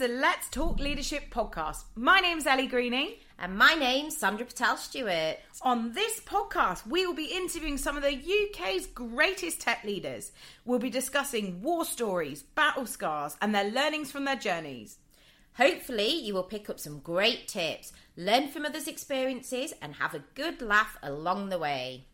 the Let's Talk Leadership podcast. My name's Ellie Greening. And my name's Sandra Patel Stewart. On this podcast, we will be interviewing some of the UK's greatest tech leaders. We'll be discussing war stories, battle scars, and their learnings from their journeys. Hopefully, you will pick up some great tips, learn from others' experiences, and have a good laugh along the way.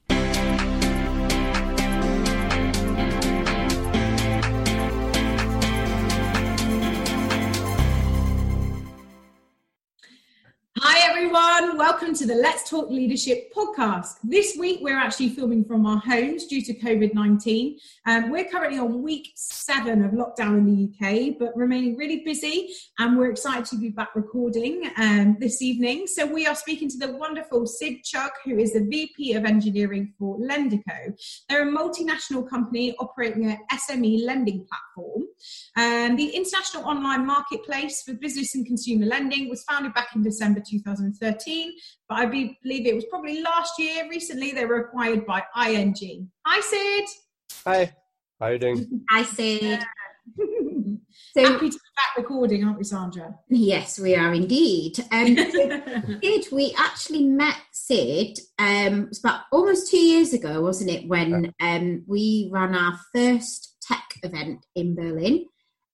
Hi, everyone. Welcome to the Let's Talk Leadership podcast. This week, we're actually filming from our homes due to COVID 19. Um, we're currently on week seven of lockdown in the UK, but remaining really busy. And we're excited to be back recording um, this evening. So, we are speaking to the wonderful Sid Chugh, who is the VP of Engineering for Lendico. They're a multinational company operating an SME lending platform. Um, the international online marketplace for business and consumer lending was founded back in December 2013, but I believe it was probably last year. Recently, they were acquired by ING. Hi, Sid. Hi. How are you doing? Hi, Sid. so, Happy to be back recording, aren't we, Sandra? Yes, we are indeed. Um, Sid, we actually met Sid. Um, it was about almost two years ago, wasn't it, when um, we ran our first tech event in Berlin.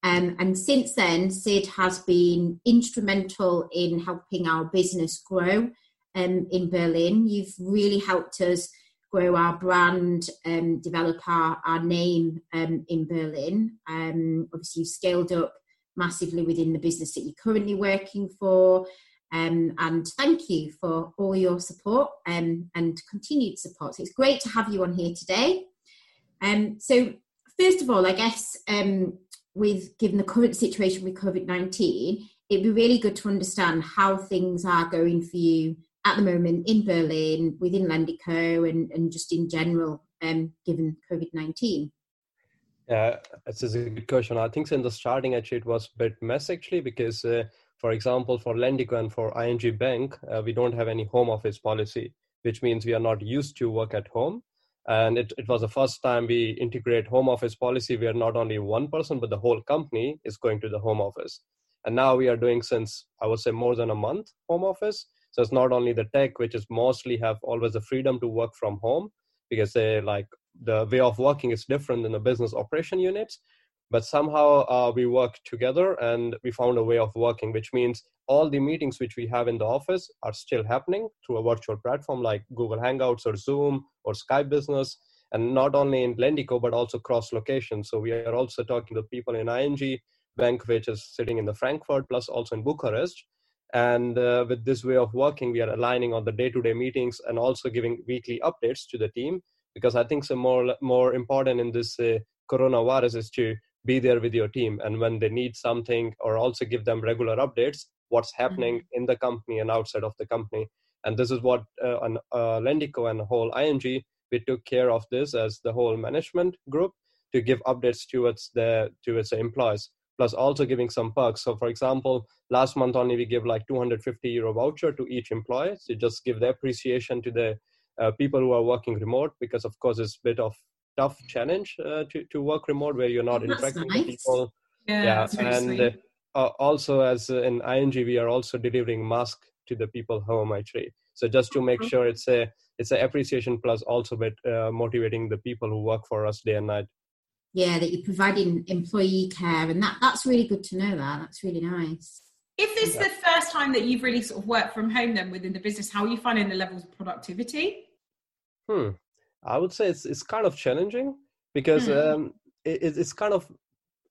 Um, and since then, Sid has been instrumental in helping our business grow um, in Berlin. You've really helped us grow our brand, um, develop our, our name um, in Berlin. Um, obviously, you've scaled up massively within the business that you're currently working for. Um, and thank you for all your support and continued support. So it's great to have you on here today. so, first of all, I guess with given the current situation with COVID 19, it'd be really good to understand how things are going for you at the moment in Berlin, within Lendico, and, and just in general, um, given COVID 19. Yeah, this is a good question. I think in the starting, actually, it was a bit mess actually, because, uh, for example, for Lendico and for ING Bank, uh, we don't have any home office policy, which means we are not used to work at home and it, it was the first time we integrate home office policy where not only one person but the whole company is going to the home office. And now we are doing since i would say more than a month home office. So it's not only the tech which is mostly have always the freedom to work from home because they like the way of working is different in the business operation units but somehow uh, we work together and we found a way of working which means all the meetings which we have in the office are still happening through a virtual platform like google hangouts or zoom or skype business and not only in lendico but also cross location. So we are also talking to people in ing bank which is sitting in the frankfurt plus also in bucharest. And uh, with this way of working we are aligning on the day-to-day meetings and also giving weekly updates to the team because i think some more more important in this uh, coronavirus is to be there with your team. And when they need something or also give them regular updates what's happening mm-hmm. in the company and outside of the company. And this is what uh, on uh, lendico and the whole ing we took care of this as the whole management group to give updates towards the towards the employees plus also giving some perks. So for example last month only we give like 250 euro voucher to each employee. To just give the appreciation to the uh, people who are working remote because of course it's a bit of tough challenge uh, to to work remote where you're not interacting nice. with people. Yeah, yeah. and uh, also as uh, in ING, we are also delivering mask to the people home actually. So just to make mm-hmm. sure it's a it's an appreciation plus also bit uh, motivating the people who work for us day and night. Yeah, that you're providing employee care, and that that's really good to know. That that's really nice. If this is the first time that you've really sort of worked from home, then within the business, how are you finding the levels of productivity? Hmm. I would say it's it's kind of challenging because mm. um, it, it's kind of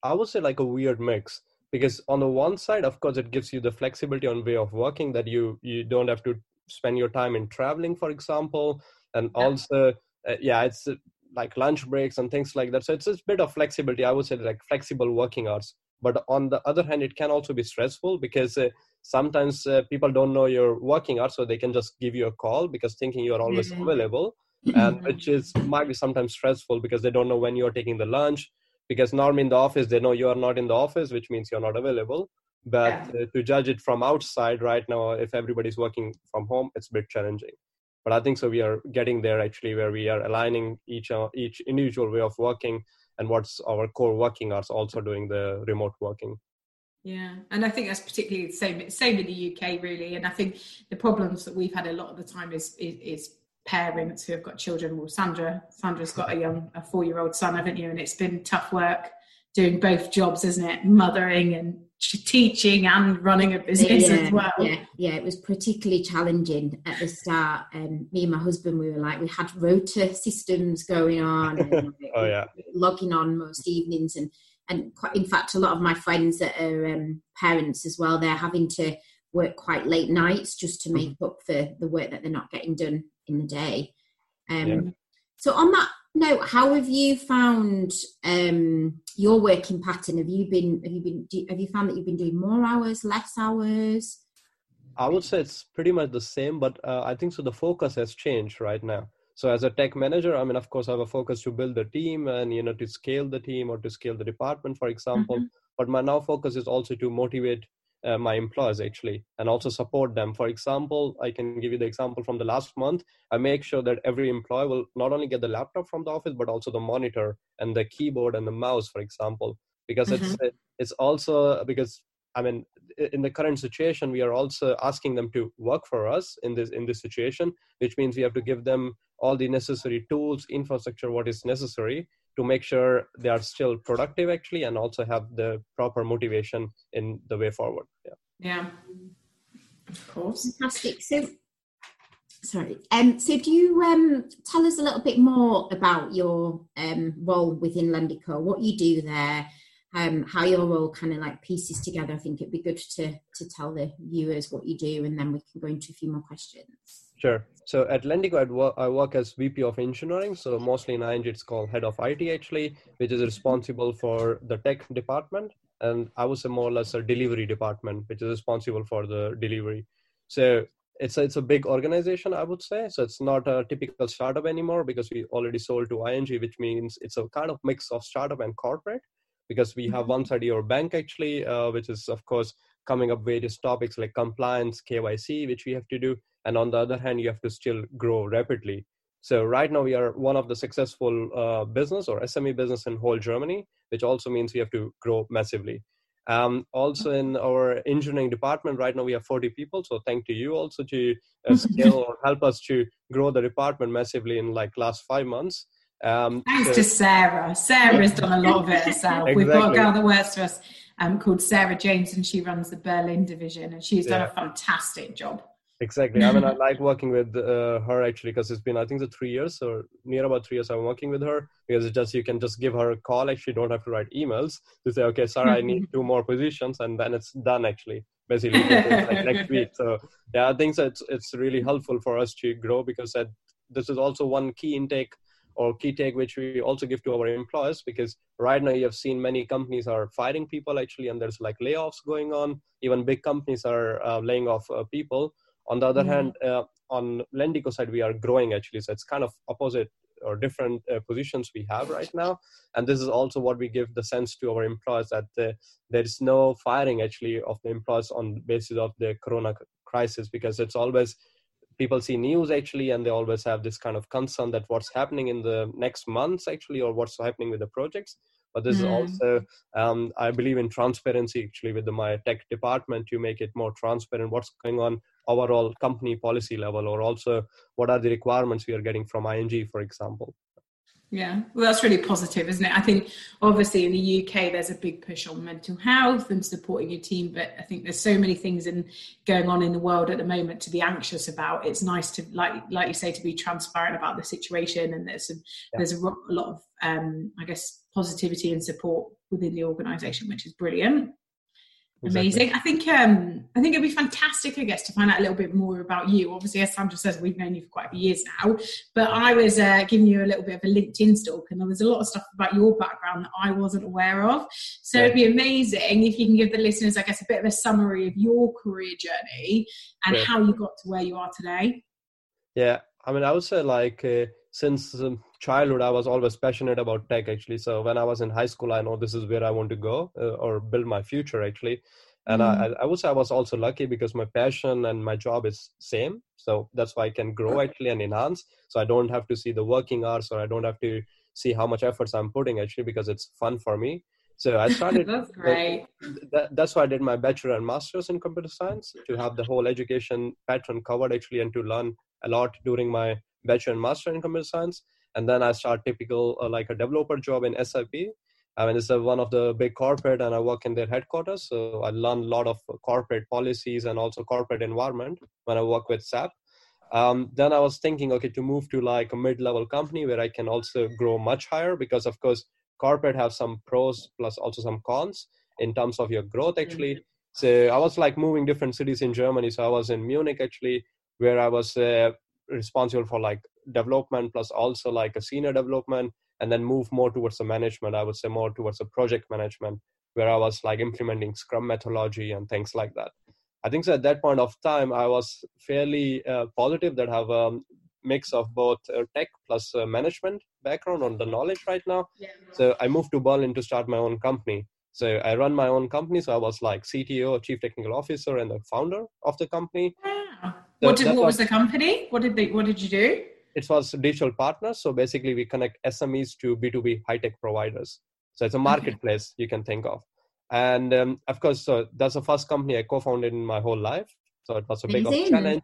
I would say like a weird mix because on the one side, of course, it gives you the flexibility on way of working that you you don't have to spend your time in traveling, for example, and yeah. also uh, yeah, it's uh, like lunch breaks and things like that. So it's a bit of flexibility. I would say like flexible working hours. But on the other hand, it can also be stressful because uh, sometimes uh, people don't know your working hours, so they can just give you a call because thinking you are always mm-hmm. available and which is might be sometimes stressful because they don't know when you're taking the lunch. Because normally in the office they know you are not in the office which means you're not available. But yeah. uh, to judge it from outside right now if everybody's working from home it's a bit challenging. But i think so we are getting there actually where we are aligning each uh, each individual way of working and what's our core working hours also doing the remote working. Yeah, and I think that's particularly the same same in the UK really. And I think the problems that we've had a lot of the time is is, is parents who have got children. Well, Sandra Sandra's got a young a four year old son, haven't you? And it's been tough work doing both jobs, isn't it? Mothering and teaching and running a business yeah, as well. Yeah, yeah, it was particularly challenging at the start. And um, me and my husband, we were like, we had rota systems going on, and oh yeah, logging on most evenings, and and quite, in fact, a lot of my friends that are um, parents as well, they're having to work quite late nights just to mm-hmm. make up for the work that they're not getting done in the day. Um, yeah. So on that note, how have you found um, your working pattern? Have you been have you been have you found that you've been doing more hours, less hours? I would say it's pretty much the same, but uh, I think so. The focus has changed right now. So as a tech manager, I mean, of course, I have a focus to build the team and you know to scale the team or to scale the department, for example. Mm-hmm. But my now focus is also to motivate uh, my employees actually and also support them for example i can give you the example from the last month i make sure that every employee will not only get the laptop from the office but also the monitor and the keyboard and the mouse for example because mm-hmm. it's it's also because i mean in the current situation we are also asking them to work for us in this in this situation which means we have to give them all the necessary tools infrastructure what is necessary to make sure they are still productive actually and also have the proper motivation in the way forward. Yeah. Yeah. Of course. Fantastic. So sorry. Um so do you um tell us a little bit more about your um role within lendico what you do there um how your role kind of like pieces together. I think it'd be good to to tell the viewers what you do and then we can go into a few more questions. Sure. So at Lendico, I work, I work as VP of engineering. So mostly in ING, it's called head of IT actually, which is responsible for the tech department. And I was a more or less a delivery department, which is responsible for the delivery. So it's a, it's a big organization, I would say. So it's not a typical startup anymore because we already sold to ING, which means it's a kind of mix of startup and corporate because we have mm-hmm. one side your bank actually, uh, which is of course coming up various topics like compliance, KYC, which we have to do and on the other hand you have to still grow rapidly. So right now we are one of the successful uh, business or sme business in whole germany which also means we have to grow massively. Um, also in our engineering department right now we have 40 people. So thank to you also to uh, scale or help us to grow the department massively in like last five months. Um, thanks so, to sarah. Sarah's done a lot of it herself. Exactly. we've got a girl that works for us um, called sarah james and she runs the berlin division and she's done yeah. a fantastic job Exactly. I mean, I like working with uh, her actually because it's been, I think, the three years or near about three years I'm working with her because it's just you can just give her a call. Actually, don't have to write emails to say, okay, sorry, I need two more positions, and then it's done actually, basically like next week. So yeah, I think so it's it's really helpful for us to grow because that, this is also one key intake or key take which we also give to our employers because right now you have seen many companies are firing people actually and there's like layoffs going on even big companies are uh, laying off uh, people on the other mm-hmm. hand, uh, on Lendico side, we are growing actually. So it's kind of opposite or different uh, positions we have right now. And this is also what we give the sense to our employees that uh, there is no firing actually of the employees on basis of the Corona crisis because it's always people see news actually and they always have this kind of concern that what's happening in the next months actually or what's happening with the projects but this mm. is also um, i believe in transparency actually with the, my tech department you make it more transparent what's going on overall company policy level or also what are the requirements we are getting from ing for example yeah. Well that's really positive isn't it? I think obviously in the uk there's a big push on mental health and supporting your team but i think there's so many things in going on in the world at the moment to be anxious about. It's nice to like like you say to be transparent about the situation and there's a, yeah. there's a, lot of um, i guess positivity and support within the organization which is brilliant Amazing. Exactly. I think um, I think it'd be fantastic, I guess, to find out a little bit more about you. Obviously, as Sandra says, we've known you for quite a few years now. But I was uh, giving you a little bit of a LinkedIn stalk, and there was a lot of stuff about your background that I wasn't aware of. So yeah. it'd be amazing if you can give the listeners, I guess, a bit of a summary of your career journey and yeah. how you got to where you are today. Yeah, I mean, I would say like uh, since um, childhood, I was always passionate about tech actually. So when I was in high school, I know this is where I want to go uh, or build my future actually. And mm. I, I would say I was also lucky because my passion and my job is same. So that's why I can grow actually and enhance. So I don't have to see the working hours or I don't have to see how much efforts I'm putting actually because it's fun for me. So I started. that's great. That, that's why I did my bachelor and master's in computer science to have the whole education pattern covered actually, and to learn a lot during my bachelor and master in computer science. And then I start typical uh, like a developer job in SAP. I mean, it's a, one of the big corporate, and I work in their headquarters. So I learn a lot of corporate policies and also corporate environment when I work with SAP. Um, then I was thinking, okay, to move to like a mid-level company where I can also grow much higher because, of course, corporate have some pros plus also some cons in terms of your growth actually. Mm-hmm. So I was like moving different cities in Germany. So I was in Munich actually, where I was uh, responsible for like development plus also like a senior development, and then move more towards the management. I would say more towards the project management, where I was like implementing Scrum methodology and things like that. I think so at that point of time, I was fairly uh, positive that I have a mix of both uh, tech plus uh, management background on the knowledge right now. Yeah. So I moved to Berlin to start my own company. So I run my own company. So I was like CTO, chief technical officer, and the founder of the company. Wow. So what, did, what was, was the company? What did they? What did you do? It was digital partners. So basically, we connect SMEs to B2B high tech providers. So it's a marketplace you can think of and um, of course so that's the first company i co-founded in my whole life so it was a big challenge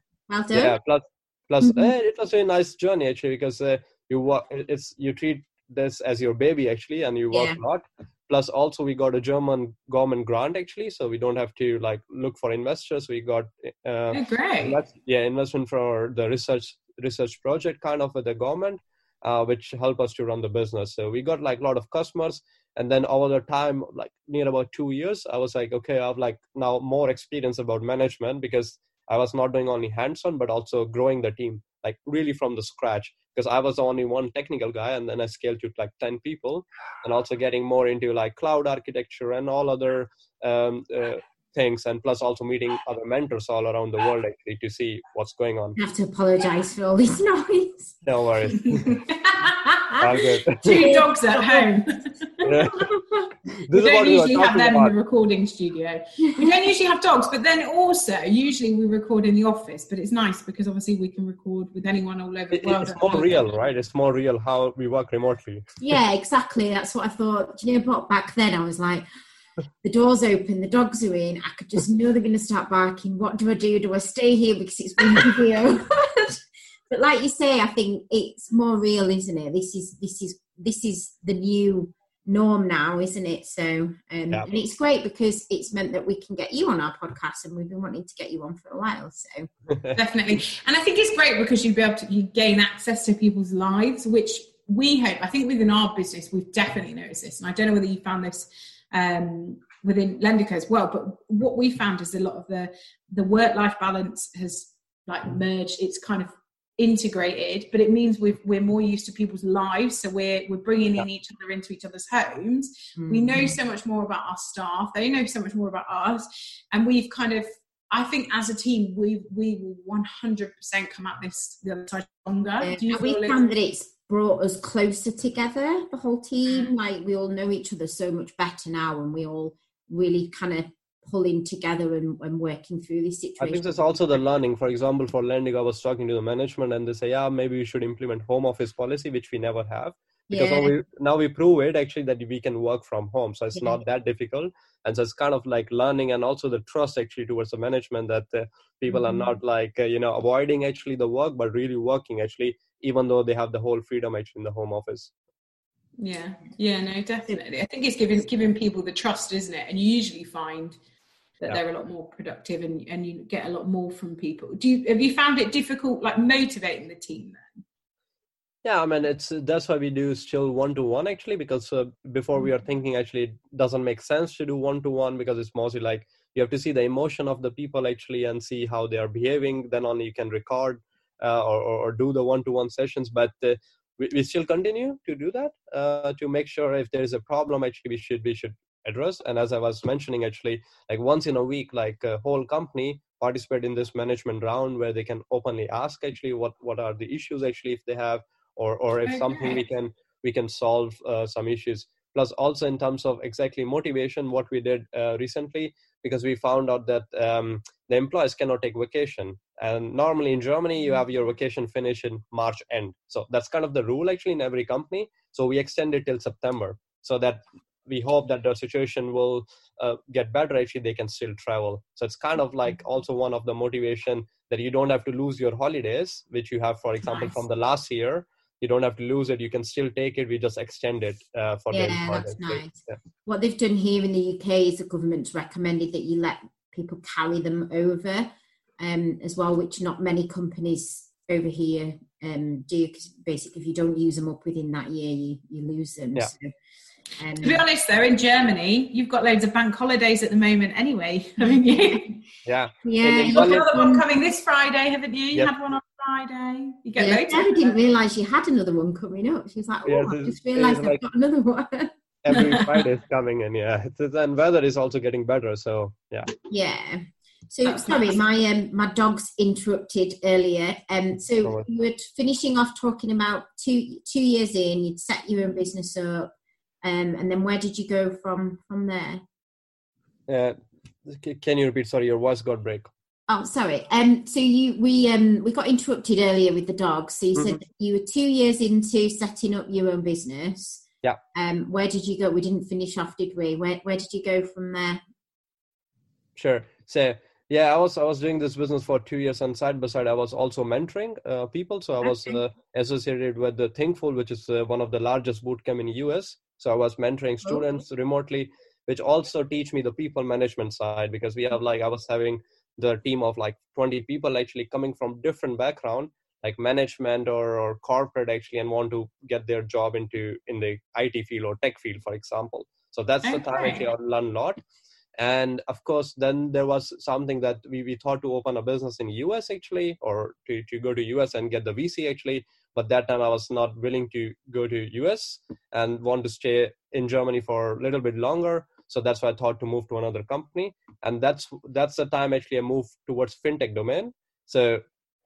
yeah plus plus mm-hmm. uh, it was a nice journey actually because uh, you work it's you treat this as your baby actually and you work yeah. a lot plus also we got a german government grant actually so we don't have to like look for investors we got uh, oh, great. Invest, yeah investment for the research research project kind of with the government uh, which help us to run the business. So we got like a lot of customers. And then over the time like near about two years i was like okay i have like now more experience about management because i was not doing only hands-on but also growing the team like really from the scratch. Because i was only one technical guy and then i scaled to like 10 people. And also getting more into like cloud architecture and all other um, uh, things and plus also meeting other mentors all around the world actually to see what's going on i have to apologize for all this noise no worries Two dogs at home. Yeah. we don't usually have them about. in the recording studio. We don't usually have dogs, but then also usually we record in the office. But it's nice because obviously we can record with anyone all over the world. It's more real, right? It's more real how we work remotely. Yeah, exactly. That's what I thought. Do you know, what? back then I was like, the door's open, the dogs are in. I could just know they're going to start barking. What do I do? Do I stay here because it's been video? but like you say, I think it's more real, isn't it? This is this is this is the new norm now, isn't it? So, um, yeah. and it's great because it's meant that we can get you on our podcast, and we've been wanting to get you on for a while. So, definitely, and I think it's great because you'd be able to you gain access to people's lives, which we hope. I think within our business, we've definitely noticed this, and I don't know whether you found this. Um, within Lendico as well, but what we found is a lot of the the work life balance has like merged. It's kind of integrated but it means we are we're more used to people's lives so we're we're bringing in each other into each other's homes mm-hmm. we know mm-hmm. so much more about our staff they know so much more about us and we've kind of I think as a team we we will 100% come out this the other side stronger yeah. we found that it's brought us closer together the whole team mm. like we all know each other so much better now and we all really kind of pulling together and, and working through this situation. I think there's also the learning. For example, for Lendico, I was talking to the management and they say, yeah, maybe we should implement home office policy, which we never have. Because yeah. now, we, now we prove it actually that we can work from home. So it's yeah. not that difficult. And so it's kind of like learning and also the trust actually towards the management that uh, people mm-hmm. are not like, uh, you know, avoiding actually the work, but really working actually, even though they have the whole freedom actually in the home office. Yeah, yeah, no, definitely. I think it's giving giving people the trust, isn't it? And you usually find that yeah. they're a lot more productive and, and you get a lot more from people. Do you have you found it difficult like motivating the team then? Yeah, I mean it's that's why we do still one to one actually because uh, before we are mm. thinking actually it doesn't make sense to do one to one because it's mostly like you have to see the emotion of the people actually and see how they are behaving. Then only you can record uh, or, or, do the one to one sessions. But uh, we, we still continue to do that uh, to make sure if there is a problem actually we should we should address and as i was mentioning actually like once in a week like a whole company participate in this management round where they can openly ask actually what what are the issues actually if they have or or if something we can we can solve uh, some issues plus also in terms of exactly motivation what we did uh, recently because we found out that um, the employees cannot take vacation. And normally in germany you have your vacation finish in march end. So that's kind of the rule actually in every company. So we extend it till september so that we hope that the situation will uh, get better. Actually they can still travel. So it's kind of like Mm-hmm. also one of the motivation that you don't have to lose your holidays which you have for example Nice. from the last year you don't have to lose it you can still take it we just extend it uh, for the Yeah, entire that's nice. Yeah. What they've done here in the UK is the government's recommended that you let people carry them over um, as well, which not many companies over here um, do. Because basically, if you don't use them up within that year, you, you lose them. Yeah. So, um, To be honest, though, in Germany, you've got loads of bank holidays at the moment anyway, haven't you? yeah yeah, You've got another one coming this Friday, haven't you? You Yep. had one on Friday. You get yeah, loads. Sarah didn't realise she had another one coming up. She was like, "Oh, Yeah, I just realised I've like- got another one." every friday is coming in yeah It's- and weather is also getting better so yeah Yeah. So That's sorry, nice. my um, my dogs interrupted earlier. Um, so Alright. you were finishing off talking about two two years in, you'd set your own business up, um, and then where did you go from from there? uh, can you repeat sorry your voice got break Oh, sorry. Um, so you we um we got interrupted earlier with the dogs. So you said Mhm. that you were two years into setting up your own business. Yeah. Um, where did you go? We didn't finish off, did we? Where where did you go from there? Sure. So yeah, I was I was doing this business for two years, and side by side, I was also mentoring uh, people. So I was Okay. uh, associated with the Thinkful, which is uh, one of the largest bootcamp in the US. So I was mentoring students remotely, which also teach me the people management side because we have like I was having the team of like 20 people actually coming from different background like management or, or corporate actually and want to get their job into in the IT field or tech field for example. So that's the time actually I learned a lot. And of course then there was something that we, we thought to open a business in us actually or to, to go to us and get the vc actually. But that time i was not willing to go to us and want to stay in germany for a little bit longer so that's why i thought to move to another company. And that's that's the time actually i moved towards fintech domain. So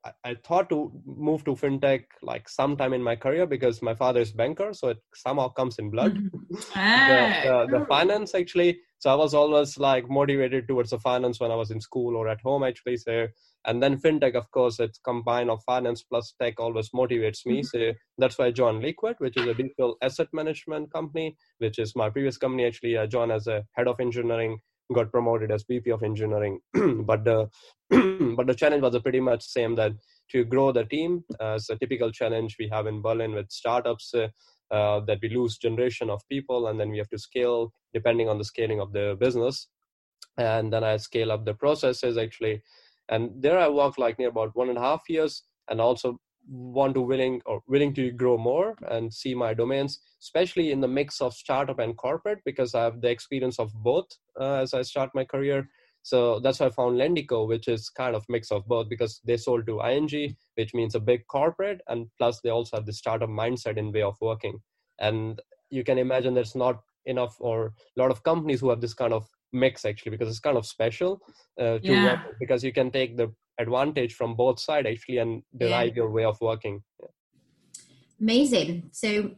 I, I thought to move to fintech like sometime in my career because my father is banker so it somehow comes in blood. Ah, the, the, the finance actually so i was always like motivated towards the finance when i was in school or at home actually. So and then fintech of course it's combine of finance plus tech always motivates me. So that's why i joined Liqid which is a digital asset management company which is my previous company. Actually i joined as a head of engineering got promoted as vp of engineering. But the but the challenge was pretty much same that to grow the team uh, it's a typical challenge we have in berlin with startups uh, uh, that we lose generation of people and then we have to scale depending on the scaling of the business. And then i scale up the processes actually and there i worked like near about one and a half years and also want to willing or willing to grow more and see my domains especially in the mix of startup and corporate because i have the experience of both uh, as i start my career. So that's why i found lendico which is kind of mix of both because they sold to ing which means a big corporate and plus they also have the startup mindset in way of working. And you can imagine there's not enough or a lot of companies who have this kind of mix actually because it's kind of special uh, to Yeah. work because you can take the advantage from both sides actually and derive your way of working Amazing. So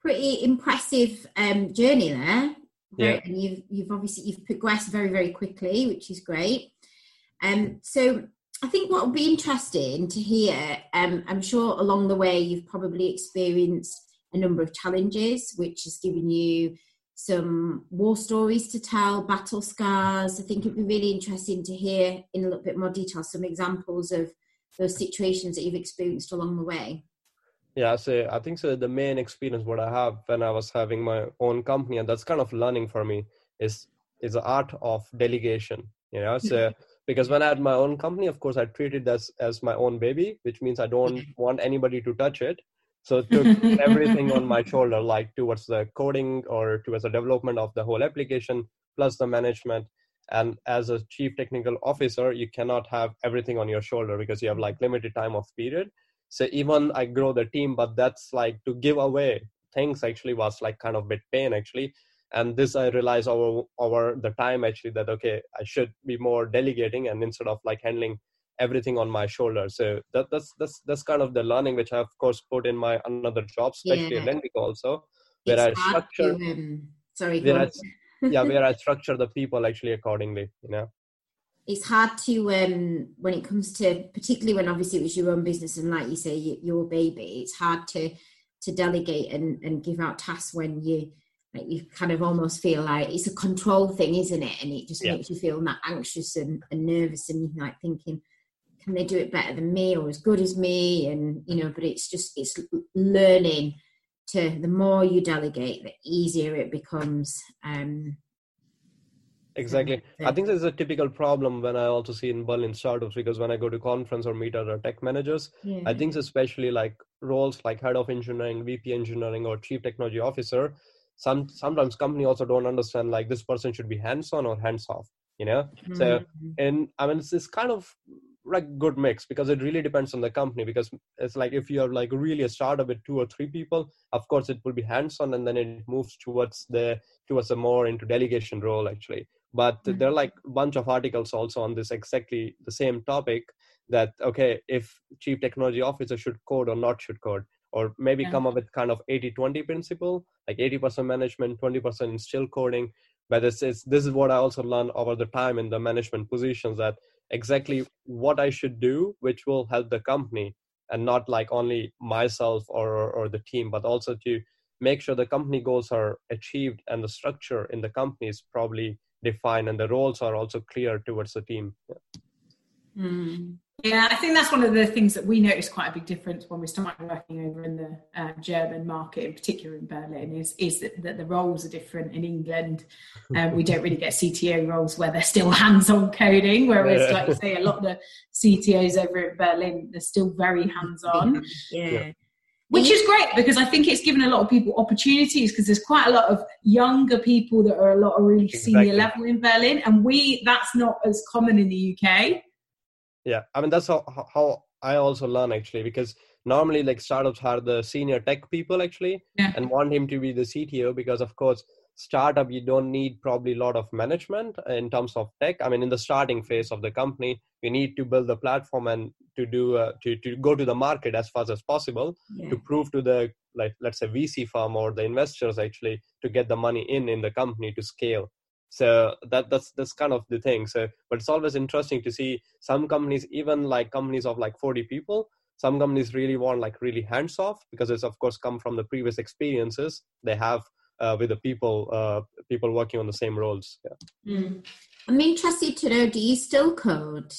pretty impressive um, journey there. Very- Yeah. And you've you've obviously you've progressed very very quickly, which is great. Um, so I think what will be interesting to hear. Um, I'm sure along the way you've probably experienced a number of challenges, which has given you some war stories to tell, battle scars. I think it'd be really interesting to hear in a little bit more detail some examples of those situations that you've experienced along the way. yeah so i think so the main experience what i have when i was having my own company and that's kind of learning for me is is the art of delegation you know so mm-hmm. because when i had my own company of course i treated this as my own baby which means i don't want anybody to touch it so it took everything on my shoulder like towards the coding or towards the development of the whole application plus the management. And as a chief technical officer you cannot have everything on your shoulder because you have like limited time of period. So even i grow the team but that's like to give away things actually was like kind of bit pain actually. And this i realized over over the time actually that okay i should be more delegating and instead of like handling everything on my shoulder so that, that's that's that's kind of the learning which i of course put in my another job especially Yeah. Lendico also where i It's hard structure um, sorry, where. I, yeah where i structure the people actually accordingly you know it's hard to um when it comes to particularly when obviously it was your own business and like you say y- your baby it's hard to to delegate and and give out tasks when you like you kind of almost feel like it's a control thing, isn't it? And it just Yeah. makes you feel that anxious and, and nervous, and you're like thinking, can they do it better than me or as good as me? And you know, but it's just it's learning to the more you delegate, the easier it becomes. Um, Exactly. I think there's a typical problem when I also see in Berlin startups because when I go to conference or meet other tech managers, yeah. I think especially like roles like head of engineering, VP engineering, or chief technology officer. Some sometimes company also don't understand like this person should be hands on or hands off. You know, so Mhm. and I mean it's this kind of like good mix because it really depends on the company because it's like if you're like really a startup with two or three people, of course it will be hands on and then it moves towards the towards a more into delegation role actually. But mm-hmm. there are like a bunch of articles also on this exactly the same topic that okay if chief technology officer should code or not should code or maybe Yeah. come up with kind of 80-20 principle like 80% management 20% still coding but it's, it's this is what i also learned over the time in the management positions that exactly what i should do which will help the company and not like only myself or or, the team but also to make sure the company goals are achieved and the structure in the company is probably defined and the roles are also clear towards the team Mm. Yeah, I think that's one of the things that we noticed quite a big difference when we started working over in the uh, German market, in particular in Berlin, is is that, that the roles are different in England. Um, we don't really get CTO roles where they're still hands-on coding, whereas, Yeah. like you say, a lot of the CTOs over in Berlin they're still very hands-on. yeah. Yeah. which is great because I think it's given a lot of people opportunities because there's quite a lot of younger people that are a lot of really senior Exactly. level in Berlin, and we that's not as common in the UK. Yeah i mean that's how, how- i also learn actually because normally like startups hire the senior tech people actually Yeah. and want him to be the cto because of course startup you don't need probably a lot of management in terms of tech i mean in the starting phase of the company you need to build the platform and to do uh, to, to go to the market as fast as possible yeah. to prove to the like let's say vc firm or the investors actually to get the money in in the company to scale so that that's that's kind of the thing so but it's always interesting to see some companies even like companies of like 40 people some companies really want like really hands off because it's of course come from the previous experiences they have uh, with the people uh, people working on the same roles yeah. Mm. I'm interested to know, do you still code?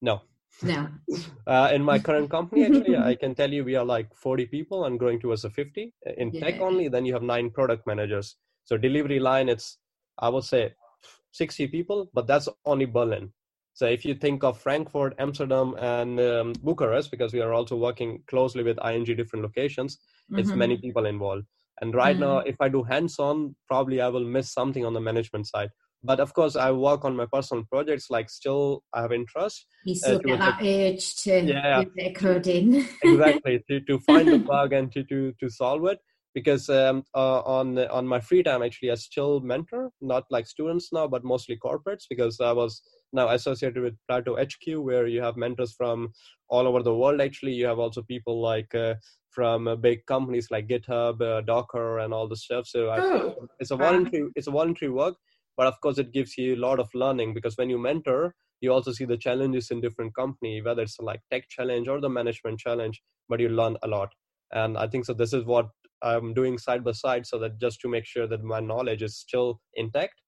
no No. uh, in my current company actually i can tell you we are like 40 people and growing towards a 50 in tech only then you have nine product managers so delivery line it's i would say 60 people but that's only berlin so if you think of frankfurt amsterdam and um, bucharest because we are also working closely with ing different locations it's Mhm. many people involved and right now if i do hands on probably i will miss something on the management side but of course i work on my personal projects like still i have interest You still uh, get towards that urge to Yeah. coding. exactly to, to find the bug and to, to, to solve it because um, uh, on on my free time actually i still mentor not like students now but mostly corporates because i was now associated with Plato HQ where you have mentors from all over the world actually. You have also people like uh, from uh, big companies like github uh, docker and all the stuff. So I, Oh, it's a voluntary it's a voluntary work but of course it gives you a lot of learning because when you mentor you also see the challenges in different company whether it's like tech challenge or the management challenge but you learn a lot. And i think so this is what i'm doing side by side so that just to make sure that my knowledge is still intact.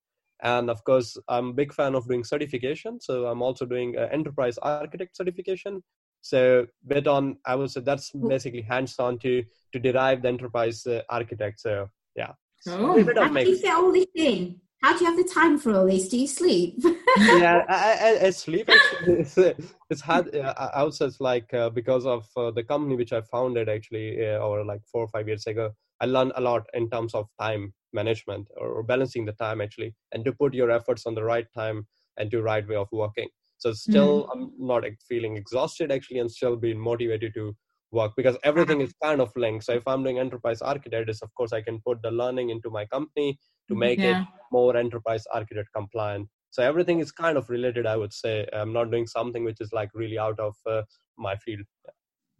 And of course i'm a big fan of doing certification. So i'm also doing uh, enterprise architect certification. So bit on i would say that's basically hands on to to derive the enterprise uh, architect. So yeah. Oh. a bit of mix. all this in? How do you have the time for all this? Do you sleep? yeah, I, I, I sleep actually. It's, uh, it's hard. Uh, I I would say it's like uh, because of uh, the company which I founded actually uh, over like four or five years ago. I learned a lot in terms of time management or, or balancing the time actually, and to put your efforts on the right time and to right way of working. So still, I'm not feeling exhausted actually, and still being motivated to work because everything is kind of linked. So if I'm doing enterprise architect, is of course I can put the learning into my company to make it more enterprise architect compliant. So everything is kind of related, I would say. I'm not doing something which is like really out of uh, my field.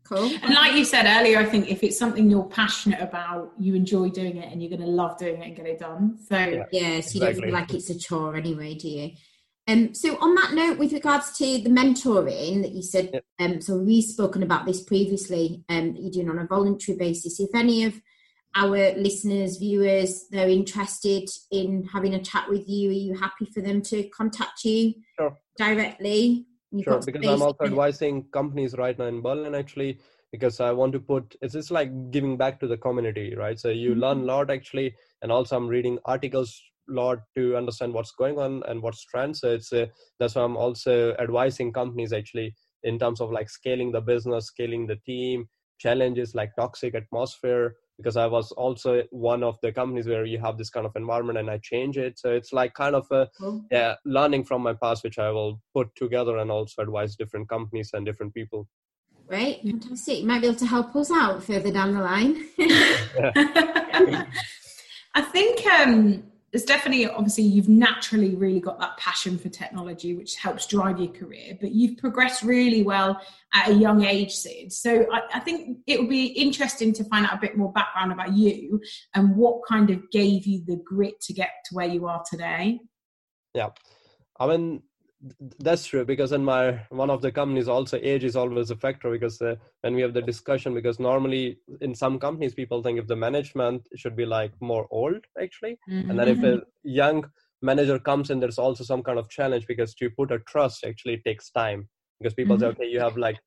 cool. And like you said earlier, I think if it's something you're passionate about, you enjoy doing it and you're going to love doing it and get it done. So, Yeah. Yeah, so you don't feel like it's a chore anyway, do you? Um, so on that note, with regards to the mentoring that you said, Yep. um, so we've spoken about this previously, um, that you're doing on a voluntary basis. If any of our listeners, viewers, they're interested in having a chat with you, are you happy for them to contact you sure. directly? You've sure, because I'm also advising companies right now in Berlin actually because I want to put it's just like giving back to the community, right? So you mm-hmm. learn a lot actually, and also I'm reading articles lot to understand what's going on and what's trends. So it's uh, that's why I'm also advising companies actually in terms of like scaling the business, scaling the team, challenges like toxic atmosphere because I was also one of the companies where you have this kind of environment and I change it. So it's like kind of a yeah, learning from my past, which I will put together and also advise different companies and different people. Right, fantastic. You might be able to help us out further down the line. I think um, there's definitely obviously you've naturally really got that passion for technology which helps drive your career but you've progressed really well at a young age sid. So I, I, think it would be interesting to find out a bit more background about you and what kind of gave you the grit to get to where you are today. Yeah. I mean that's true because in my one of the companies also age is always a factor because uh, when we have the discussion because normally in some companies people think if the management should be like more old actually mm-hmm. and then if a mm-hmm. young manager comes in there's also some kind of challenge because to put a trust actually takes time because people mm-hmm. say okay you have like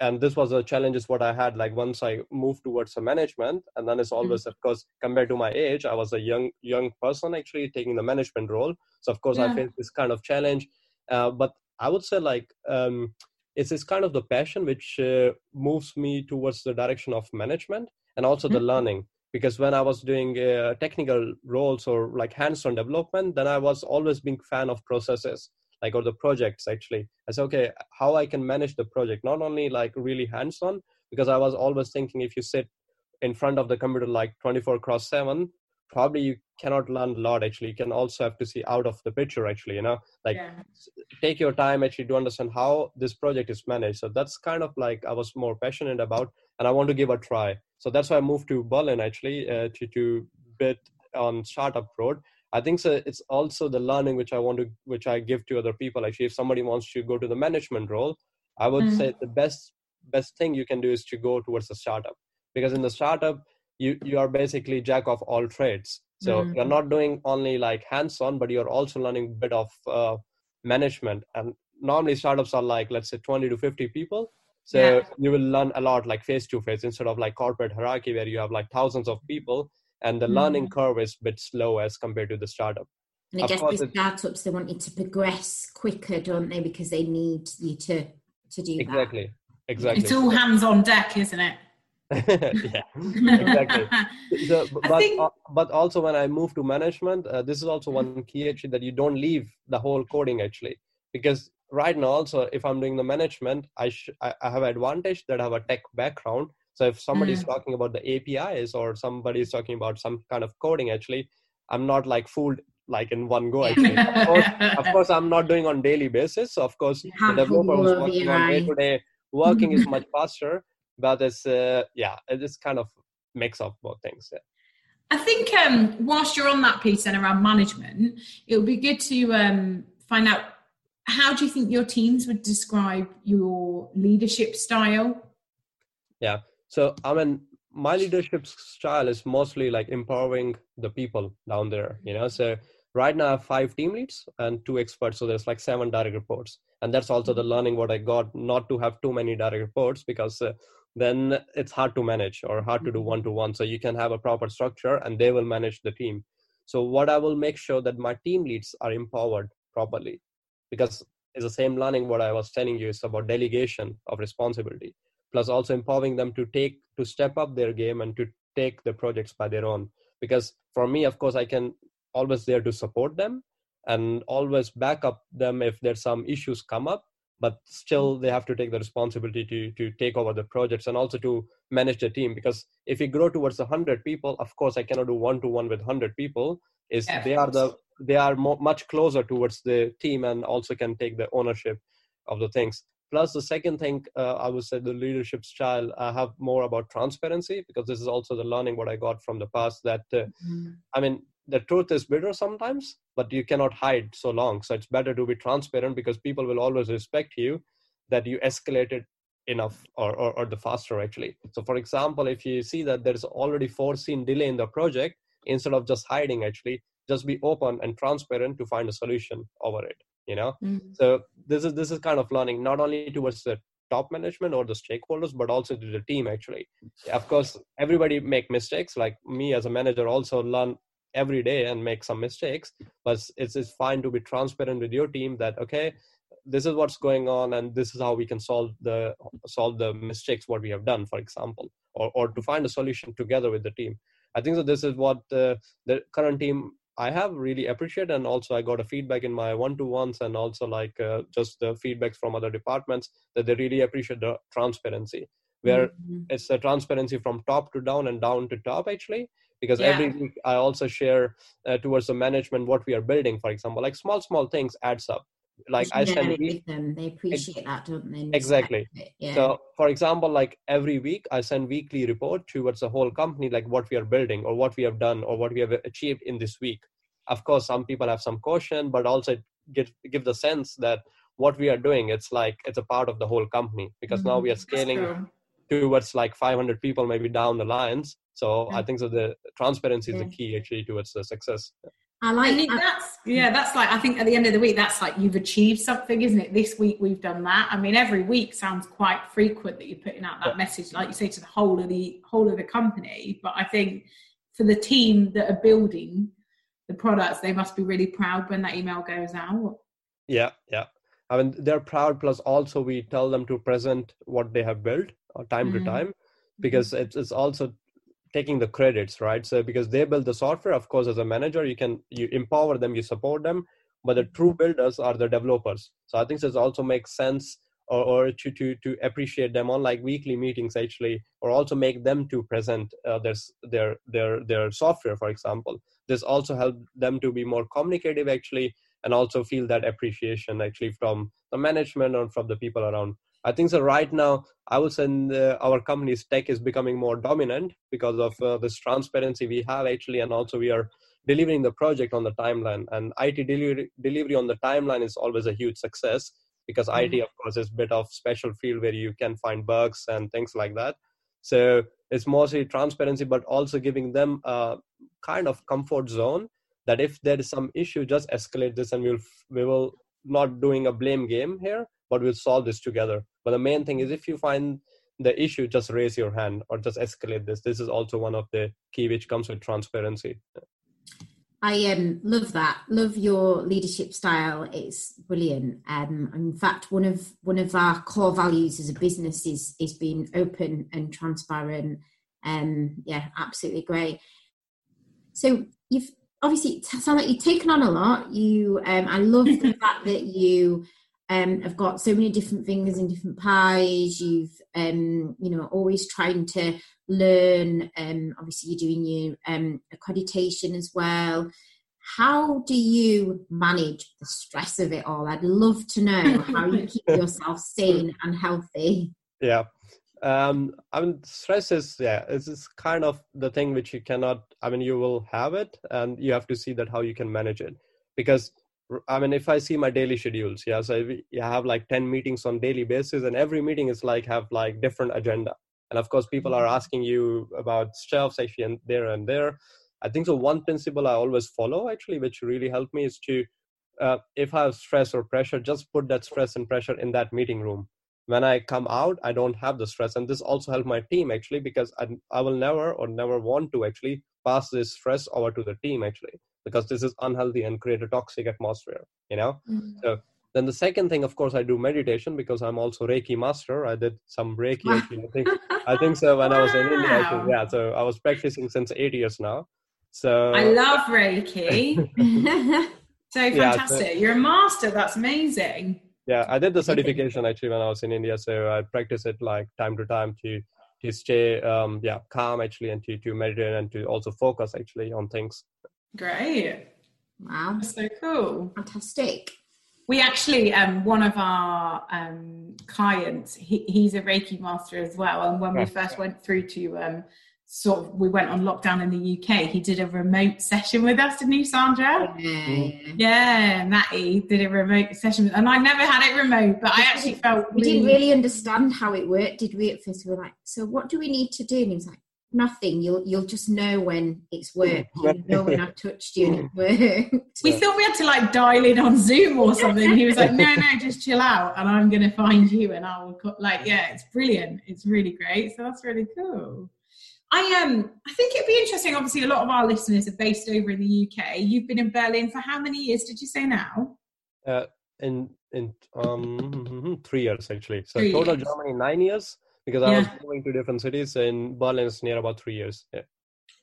and this was a challenge is what i had like once i moved towards the management and then it's mm-hmm. always mm-hmm. of course compared to my age i was a young young person actually taking the management role so of course yeah. i faced this kind of challenge uh, but I would say like um, it's this kind of the passion which uh, moves me towards the direction of management and also the mm-hmm. learning. Because when I was doing uh, technical roles or like hands-on development, then I was always being fan of processes like or the projects actually. I said, okay, how I can manage the project, not only like really hands-on, because I was always thinking if you sit in front of the computer like 24 cross 7 probably you cannot learn a lot actually. You can also have to see out of the picture actually you know? Like yeah. take your time actually to understand how this project is managed. So that's kind of like i was more passionate about and i want to give a try. So that's why i moved to berlin actually uh, to to bit on startup road. I think so it's also the learning which i want to which i give to other people actually. If somebody wants to go to the management role i would mm. say the best best thing you can do is to go towards the startup. Because in the startup you you are basically jack of all trades. So mm-hmm. you're not doing only like hands on but you're also learning a bit of uh, management. And normally startups are like let's say 20 to 50 people. So yeah. you will learn a lot like face to face instead of like corporate hierarchy where you have like thousands of people and the mm-hmm. learning curve is a bit slow as compared to the startup. And i guess the startups they want you to progress quicker don't they? Because they need you to to do exactly. That. exactly. It's all hands on deck isn't it yeah exactly. So, but think... uh, but also when i move to management uh, this is also one key actually that you don't leave the whole coding actually. Because right now also if i'm doing the management i sh- I, I have advantage that i have a tech background. So if somebody is mm. talking about the apis or somebody is talking about some kind of coding actually i'm not like fooled like in one go actually. Of, course, of course i'm not doing on daily basis. So of course the developer who's working on day to day working is much faster but it's uh, yeah it's kind of mix of both things yeah. i think um, whilst you're on that piece then around management it would be good to um, find out how do you think your teams would describe your leadership style? Yeah so i mean my leadership style is mostly like empowering the people down there you know? So right now i have five team leads and two experts so there's like seven direct reports. And that's also the learning what i got not to have too many direct reports because uh, then it's hard to manage or hard to do one to one. So you can have a proper structure and they will manage the team. So what I will make sure that my team leads are empowered properly because it's the same learning what I was telling you is about delegation of responsibility plus also empowering them to take to step up their game and to take the projects by their own because for me of course I can always there to support them and always back up them if there's some issues come up but still they have to take the responsibility to to take over the projects and also to manage the team. Because if we grow towards 100 people of course i cannot do one to one with 100 people. Is yeah, they are the they are much closer towards the team and also can take the ownership of the things. Plus the second thing uh, i would say the leadership style i have more about transparency because this is also the learning what i got from the past that uh, mm-hmm. i mean the truth is bitter sometimes but you cannot hide so long. So it's better to be transparent because people will always respect you that you escalated enough or, or, or the faster actually. So for example if you see that there's already foreseen delay in the project instead of just hiding actually just be open and transparent to find a solution over it you know? Mm-hmm. so this is this is kind of learning not only towards the top management or the stakeholders but also to the team actually. Of course everybody make mistakes. Like me as a manager also learn every day and make some mistakes but it's, it's fine to be transparent with your team that okay this is what's going on and this is how we can solve the solve the mistakes what we have done for example or, or to find a solution together with the team i think that this is what uh, the current team i have really appreciated and also i got a feedback in my one-to-ones and also like uh, just the feedbacks from other departments that they really appreciate the transparency where mm-hmm. it's a transparency from top to down and down to top actually because yeah. every week i also share uh, towards the management what we are building for example like small small things adds up like I send week, them. They appreciate that, don't they? Exactly. Yeah. So, for example, like every week, I send weekly report towards the whole company, like what we are building or what we have done or what we have achieved in this week. Of course, some people have some caution, but also get give the sense that what we are doing, it's like it's a part of the whole company because mm-hmm. now we are scaling towards like 500 people maybe down the lines. So yeah. I think so. The transparency is yeah. the key actually towards the success. I like I that's yeah, that's like I think at the end of the week, that's like you've achieved something, isn't it? This week we've done that. I mean, every week sounds quite frequent that you're putting out that yeah. message, like you say, to the whole of the whole of the company. But I think for the team that are building the products, they must be really proud when that email goes out. Yeah, yeah. I mean, they're proud. Plus, also we tell them to present what they have built uh, time mm-hmm. to time, because mm-hmm. it's, it's also taking the credits right so because they build the software of course as a manager you can you empower them you support them but the true builders are the developers so i think this also makes sense or, or to, to to appreciate them on like weekly meetings actually or also make them to present uh, their their their their software for example this also help them to be more communicative actually and also feel that appreciation actually from the management or from the people around I think so. Right now, I would say uh, our company's tech is becoming more dominant because of uh, this transparency we have actually, and also we are delivering the project on the timeline. And IT delivery delivery on the timeline is always a huge success because mm-hmm. IT, of course, is a bit of special field where you can find bugs and things like that. So it's mostly transparency, but also giving them a kind of comfort zone that if there is some issue, just escalate this, and we'll we will not doing a blame game here but we'll solve this together but the main thing is if you find the issue just raise your hand or just escalate this this is also one of the key which comes with transparency I um, love that. Love your leadership style. It's brilliant. Um, in fact, one of one of our core values as a business is is being open and transparent. Um, yeah, absolutely great. So you've obviously it sounds like you've taken on a lot. You, um, I love the fact that you um, have got so many different fingers in different pies. You've, um, you know, always trying to learn. Um, obviously, you're doing your um, accreditation as well. How do you manage the stress of it all? I'd love to know how you keep yourself sane and healthy. Yeah. Um, I mean, stress is, yeah, it's, it's kind of the thing which you cannot, I mean, you will have it and you have to see that how you can manage it. Because I mean, if I see my daily schedules, yeah, so you have like 10 meetings on daily basis and every meeting is like have like different agenda. And of course, people are mm-hmm. asking you about stuff actually and there and there. I think so one principle I always follow actually, which really helped me is to, uh, if I have stress or pressure, just put that stress and pressure in that meeting room. When I come out, I don't have the stress. And this also helped my team actually, because I, I will never or never want to actually pass this stress over to the team actually because this is unhealthy and create a toxic atmosphere you know? Mm-hmm. so then the second thing of course i do meditation because i'm also reiki master. I did some reiki actually, I, think, I think so when wow. i was in india think, yeah so i was practicing since eight years now. So i love reiki. So fantastic yeah, so, you're a master. That's amazing yeah i did the certification actually when i was in india so i practice it like time to time to to stay um yeah calm actually and to, to meditate and to also focus actually on things Great. Wow. That's so cool. Fantastic. We actually, um, one of our um, clients, he, he's a Reiki master as well. And when we first went through to um, sort of we went on lockdown in the UK, he did a remote session with us, didn't you, Sandra? Yeah. Yeah, Matty did a remote session, and I never had it remote, but I actually felt We didn't really understand how it worked, did we? At first, we were like, "So, what do we need to do?" And he was like, "Nothing. You'll you'll just know when it's worked. You know when I've touched you and it worked." We thought we had to like dial in on Zoom or something. He was like, "No, no, just chill out, and I'm going to find you, and I will." Co-. Like, yeah, it's brilliant. It's really great. So that's really cool. I um, I think it'd be interesting. Obviously, a lot of our listeners are based over in the UK. You've been in Berlin for how many years? Did you say now? Uh, in in um three years actually. So Three total years. Germany nine years because I was Yeah. moving to different cities. In Berlin, it's near about three years. Yeah.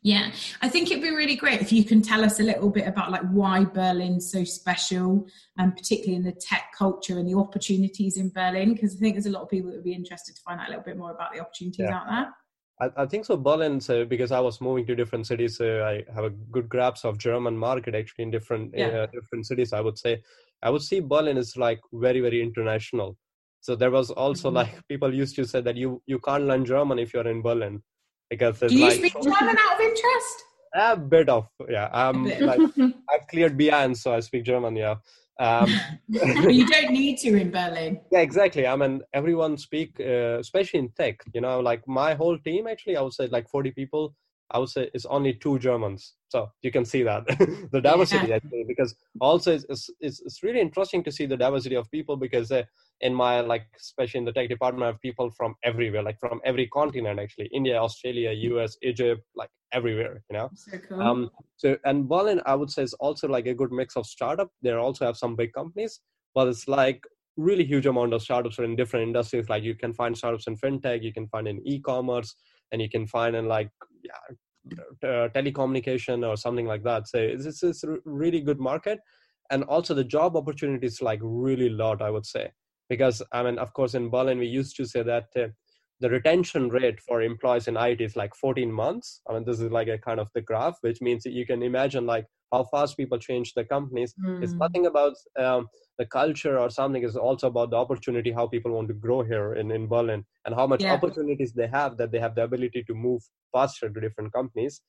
Yeah, I think it'd be really great if you can tell us a little bit about like why Berlin's so special, and particularly in the tech culture and the opportunities in Berlin, because I think there's a lot of people that would be interested to find out a little bit more about the opportunities Yeah. out there. I, I think so. Berlin, so because I was moving to different cities, so I have a good grasp of German market actually in different Yeah. uh, different cities. I would say, I would see Berlin is like very very international. So there was also Mhm. like people used to say that you you can't learn German if you're in Berlin because Do you like speak German out of interest? a bit of yeah. Bit. like I've cleared B1, so I speak German. Yeah. Um, you don't need to in Berlin. yeah exactly i mean everyone speak uh, especially in tech you know like my whole team actually i would say like 40 people i would say is only two germans so you can see that the diversity Yeah. actually because also it's, it's, it's, it's really interesting to see the diversity of people because uh, in my like especially in the tech department i have people from everywhere like from every continent actually india australia us egypt like everywhere you know So cool. um, so and Berlin, I would say, is also like a good mix of startup. There also have some big companies, but it's like really huge amount of startups are in different industries. Like you can find startups in fintech, you can find in e-commerce, and you can find in like yeah, uh, telecommunication or something like that. So it's, it's it's a really good market, and also the job opportunities like really lot. I would say because I mean, of course, in Berlin we used to say that. Uh, the retention rate for employees in IT is like 14 months. I mean, this is like a kind of the graph, which means that you can imagine like how fast people change the companies. It's Mm. nothing about um, the culture or something. It's also about the opportunity, how people want to grow here in, in Berlin and how much Yeah. opportunities they have that they have the ability to move faster to different companies.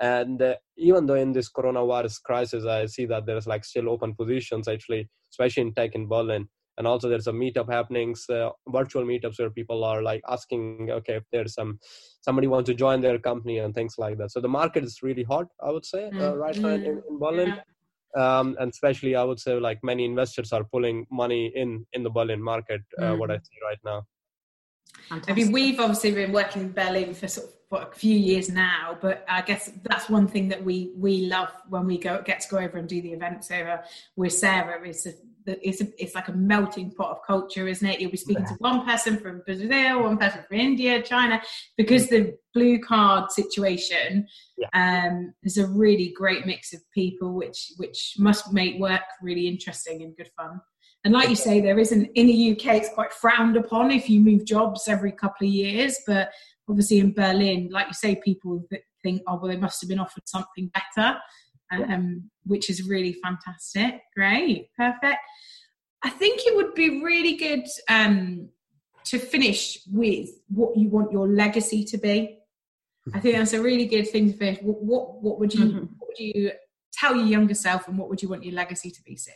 And uh, even though in this coronavirus crisis, I see that there's like still open positions actually, especially in tech in Berlin and also there's a meetup happenings uh, virtual meetups where people are like asking okay if there's some somebody wants to join their company and things like that. So the market is really hot i would say uh, right now in, in berlin. Um, and especially i would say like many investors are pulling money in in the berlin market uh, what i see right now. I mean, we've obviously been working in Berlin for sort of what, a few years now, but I guess that's one thing that we we love when we go get to go over and do the events over with Sarah. Is it's a, it's like a melting pot of culture, isn't it? You'll be speaking to one person from Brazil, one person from India, China, because the blue card situation. Yeah. Um, there's a really great mix of people, which which must make work really interesting and good fun. And like you say, there isn't in the UK. It's quite frowned upon if you move jobs every couple of years. But obviously in Berlin, like you say, people think, oh well, they must have been offered something better, um, which is really fantastic. Great, perfect. I think it would be really good um, to finish with what you want your legacy to be. I think that's a really good thing to finish. What what, what would you Mhm. what would you tell your younger self, and what would you want your legacy to be, Sid?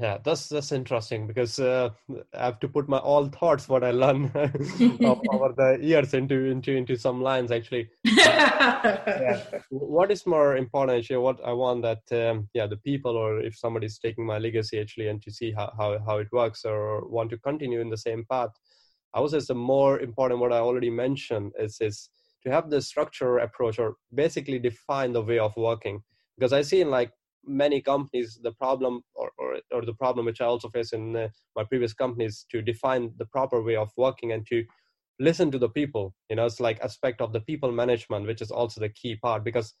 Yeah that's that's interesting because uh, i have to put my all thoughts what i learn over the years into into into some lines actually yeah. what is more important actually what i want that um, yeah the people or if somebody is taking my legacy actually and to see how, how, how it works or want to continue in the same path i would say the more important what i already mentioned is is to have the structure approach or basically define the way of working because i see in like many companies the problem or, or, or the problem which i also face in uh, my previous companies to define the proper way of working and to listen to the people. You know it's like aspect of the people management which is also the key part because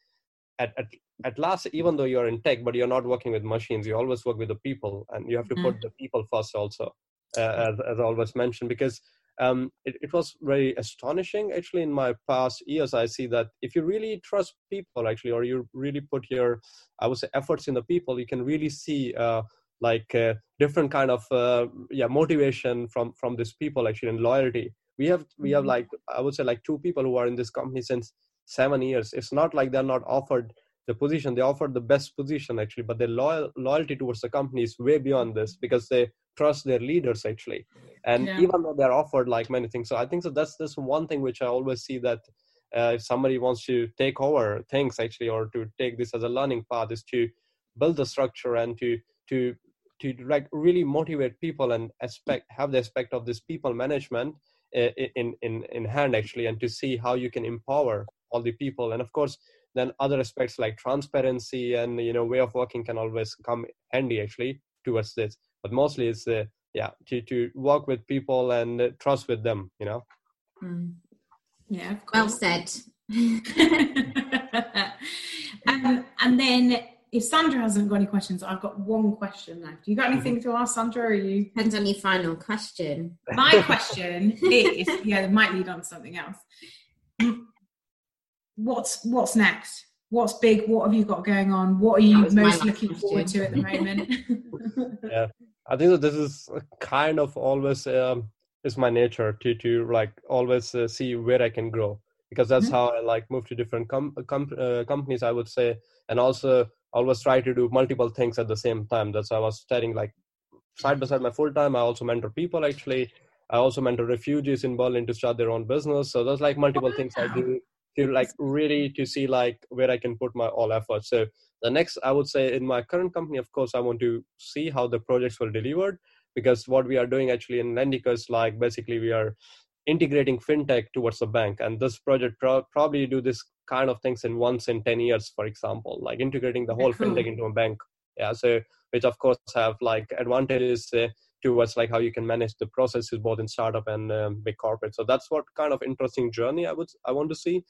at, at, at last even though you're in tech but you're not working with machines you always work with the people and you have to put the people first also uh, as, as i always mentioned because um, it, it was very astonishing actually in my past years. I see that if you really trust people actually or you really put your i would say efforts in the people you can really see uh, like uh, different kind of uh, yeah motivation from from these people actually and loyalty. We have we have Mhm. like i would say like two people who are in this company since seven years. It's not like they're not offered the position. They offered the best position actually but their loyal loyalty towards the company is way beyond this because they trust their leaders actually. And Yeah. even though they're offered like many things. So i think so that's that's one thing which i always see that uh, if somebody wants to take over things actually or to take this as a learning path is to build the structure and to to to like really motivate people and aspect have the aspect of this people management uh, in in in hand actually and to see how you can empower all the people. And of course then other aspects like transparency and you know way of working can always come handy actually towards this but mostly it's uh, yeah to to work with people and uh, trust with them you know Mm. Yeah, of Well said. um, and then if Sandra hasn't got any questions, I've got one question left. Do you got anything to ask Sandra? Or are you? Depends on your final question. My question is, yeah, it might lead on to something else. What's what's next? What's big? What have you got going on? What are you most last looking forward to at the moment? Yeah. I think that this is kind of always um, is my nature to to like always uh, see where I can grow because that's Mhm. how I like move to different com- com- uh, companies I would say and also always try to do multiple things at the same time. That's why I was studying like side by side my full time. I also mentor people actually. I also mentor refugees in Berlin to start their own business. So there's like multiple things I do to like really to see like where I can put my all effort. So the next i would say in my current company of course i want to see how the projects were delivered because what we are doing actually in Lendico is like basically we are integrating fintech towards the bank and this project pro- probably do this kind of things in once in 10 years for example like integrating the whole cool. fintech into a bank yeah so which of course have like advantages uh, towards like how you can manage the processes both in startup and um, big corporate. So that's what kind of interesting journey i would i want to see.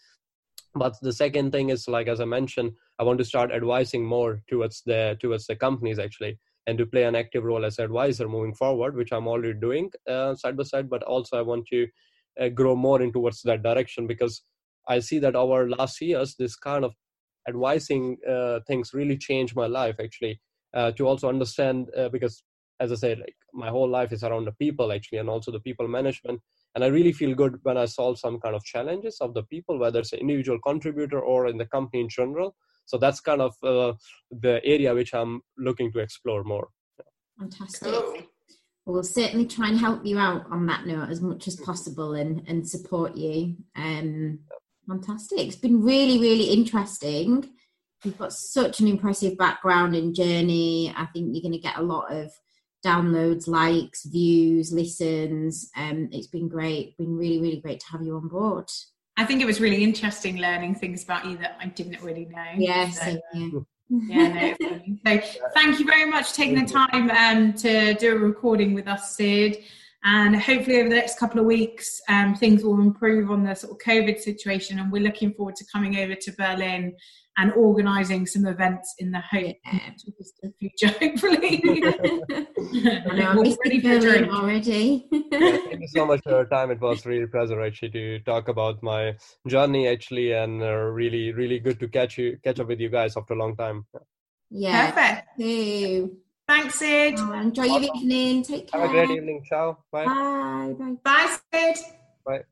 But the second thing is like as i mentioned i want to start advising more towards the towards the companies actually and to play an active role as advisor moving forward which i'm already doing uh, side by side. But also i want to uh, grow more in towards that direction because i see that over last years this kind of advising uh, things really changed my life actually uh, to also understand uh, because as i said like my whole life is around the people actually and also the people management and i really feel good when i solve some kind of challenges of the people whether it's an individual contributor or in the company in general so that's kind of uh, the area which i'm looking to explore more Fantastic. Cool. We'll certainly try and help you out on that note as much as possible and, and support you. Um, fantastic. It's been really, really interesting. You've got such an impressive background and journey. I think you're going to get a lot of downloads, likes, views, listens. Um, it's been great. Been really, really great to have you on board. I think it was really interesting learning things about you that I didn't really know. Yes. So, yeah. yeah, no, so thank you very much for taking the time um, to do a recording with us, Sid. And hopefully, over the next couple of weeks, um, things will improve on the sort of COVID situation. And we're looking forward to coming over to Berlin and organising some events in the hope Yeah. in the future, hopefully. I know, I'm We're missing ready for Berlin already. Thank you so much for your time. It was really a pleasure actually to talk about my journey actually, and uh, really, really good to catch you, catch up with you guys after a long time. yeah. Perfect. Too. Thanks, Sid. Oh, enjoy your evening. Take care. Have a great evening. Ciao. Bye. Bye. Bye. Bye, Sid. Bye.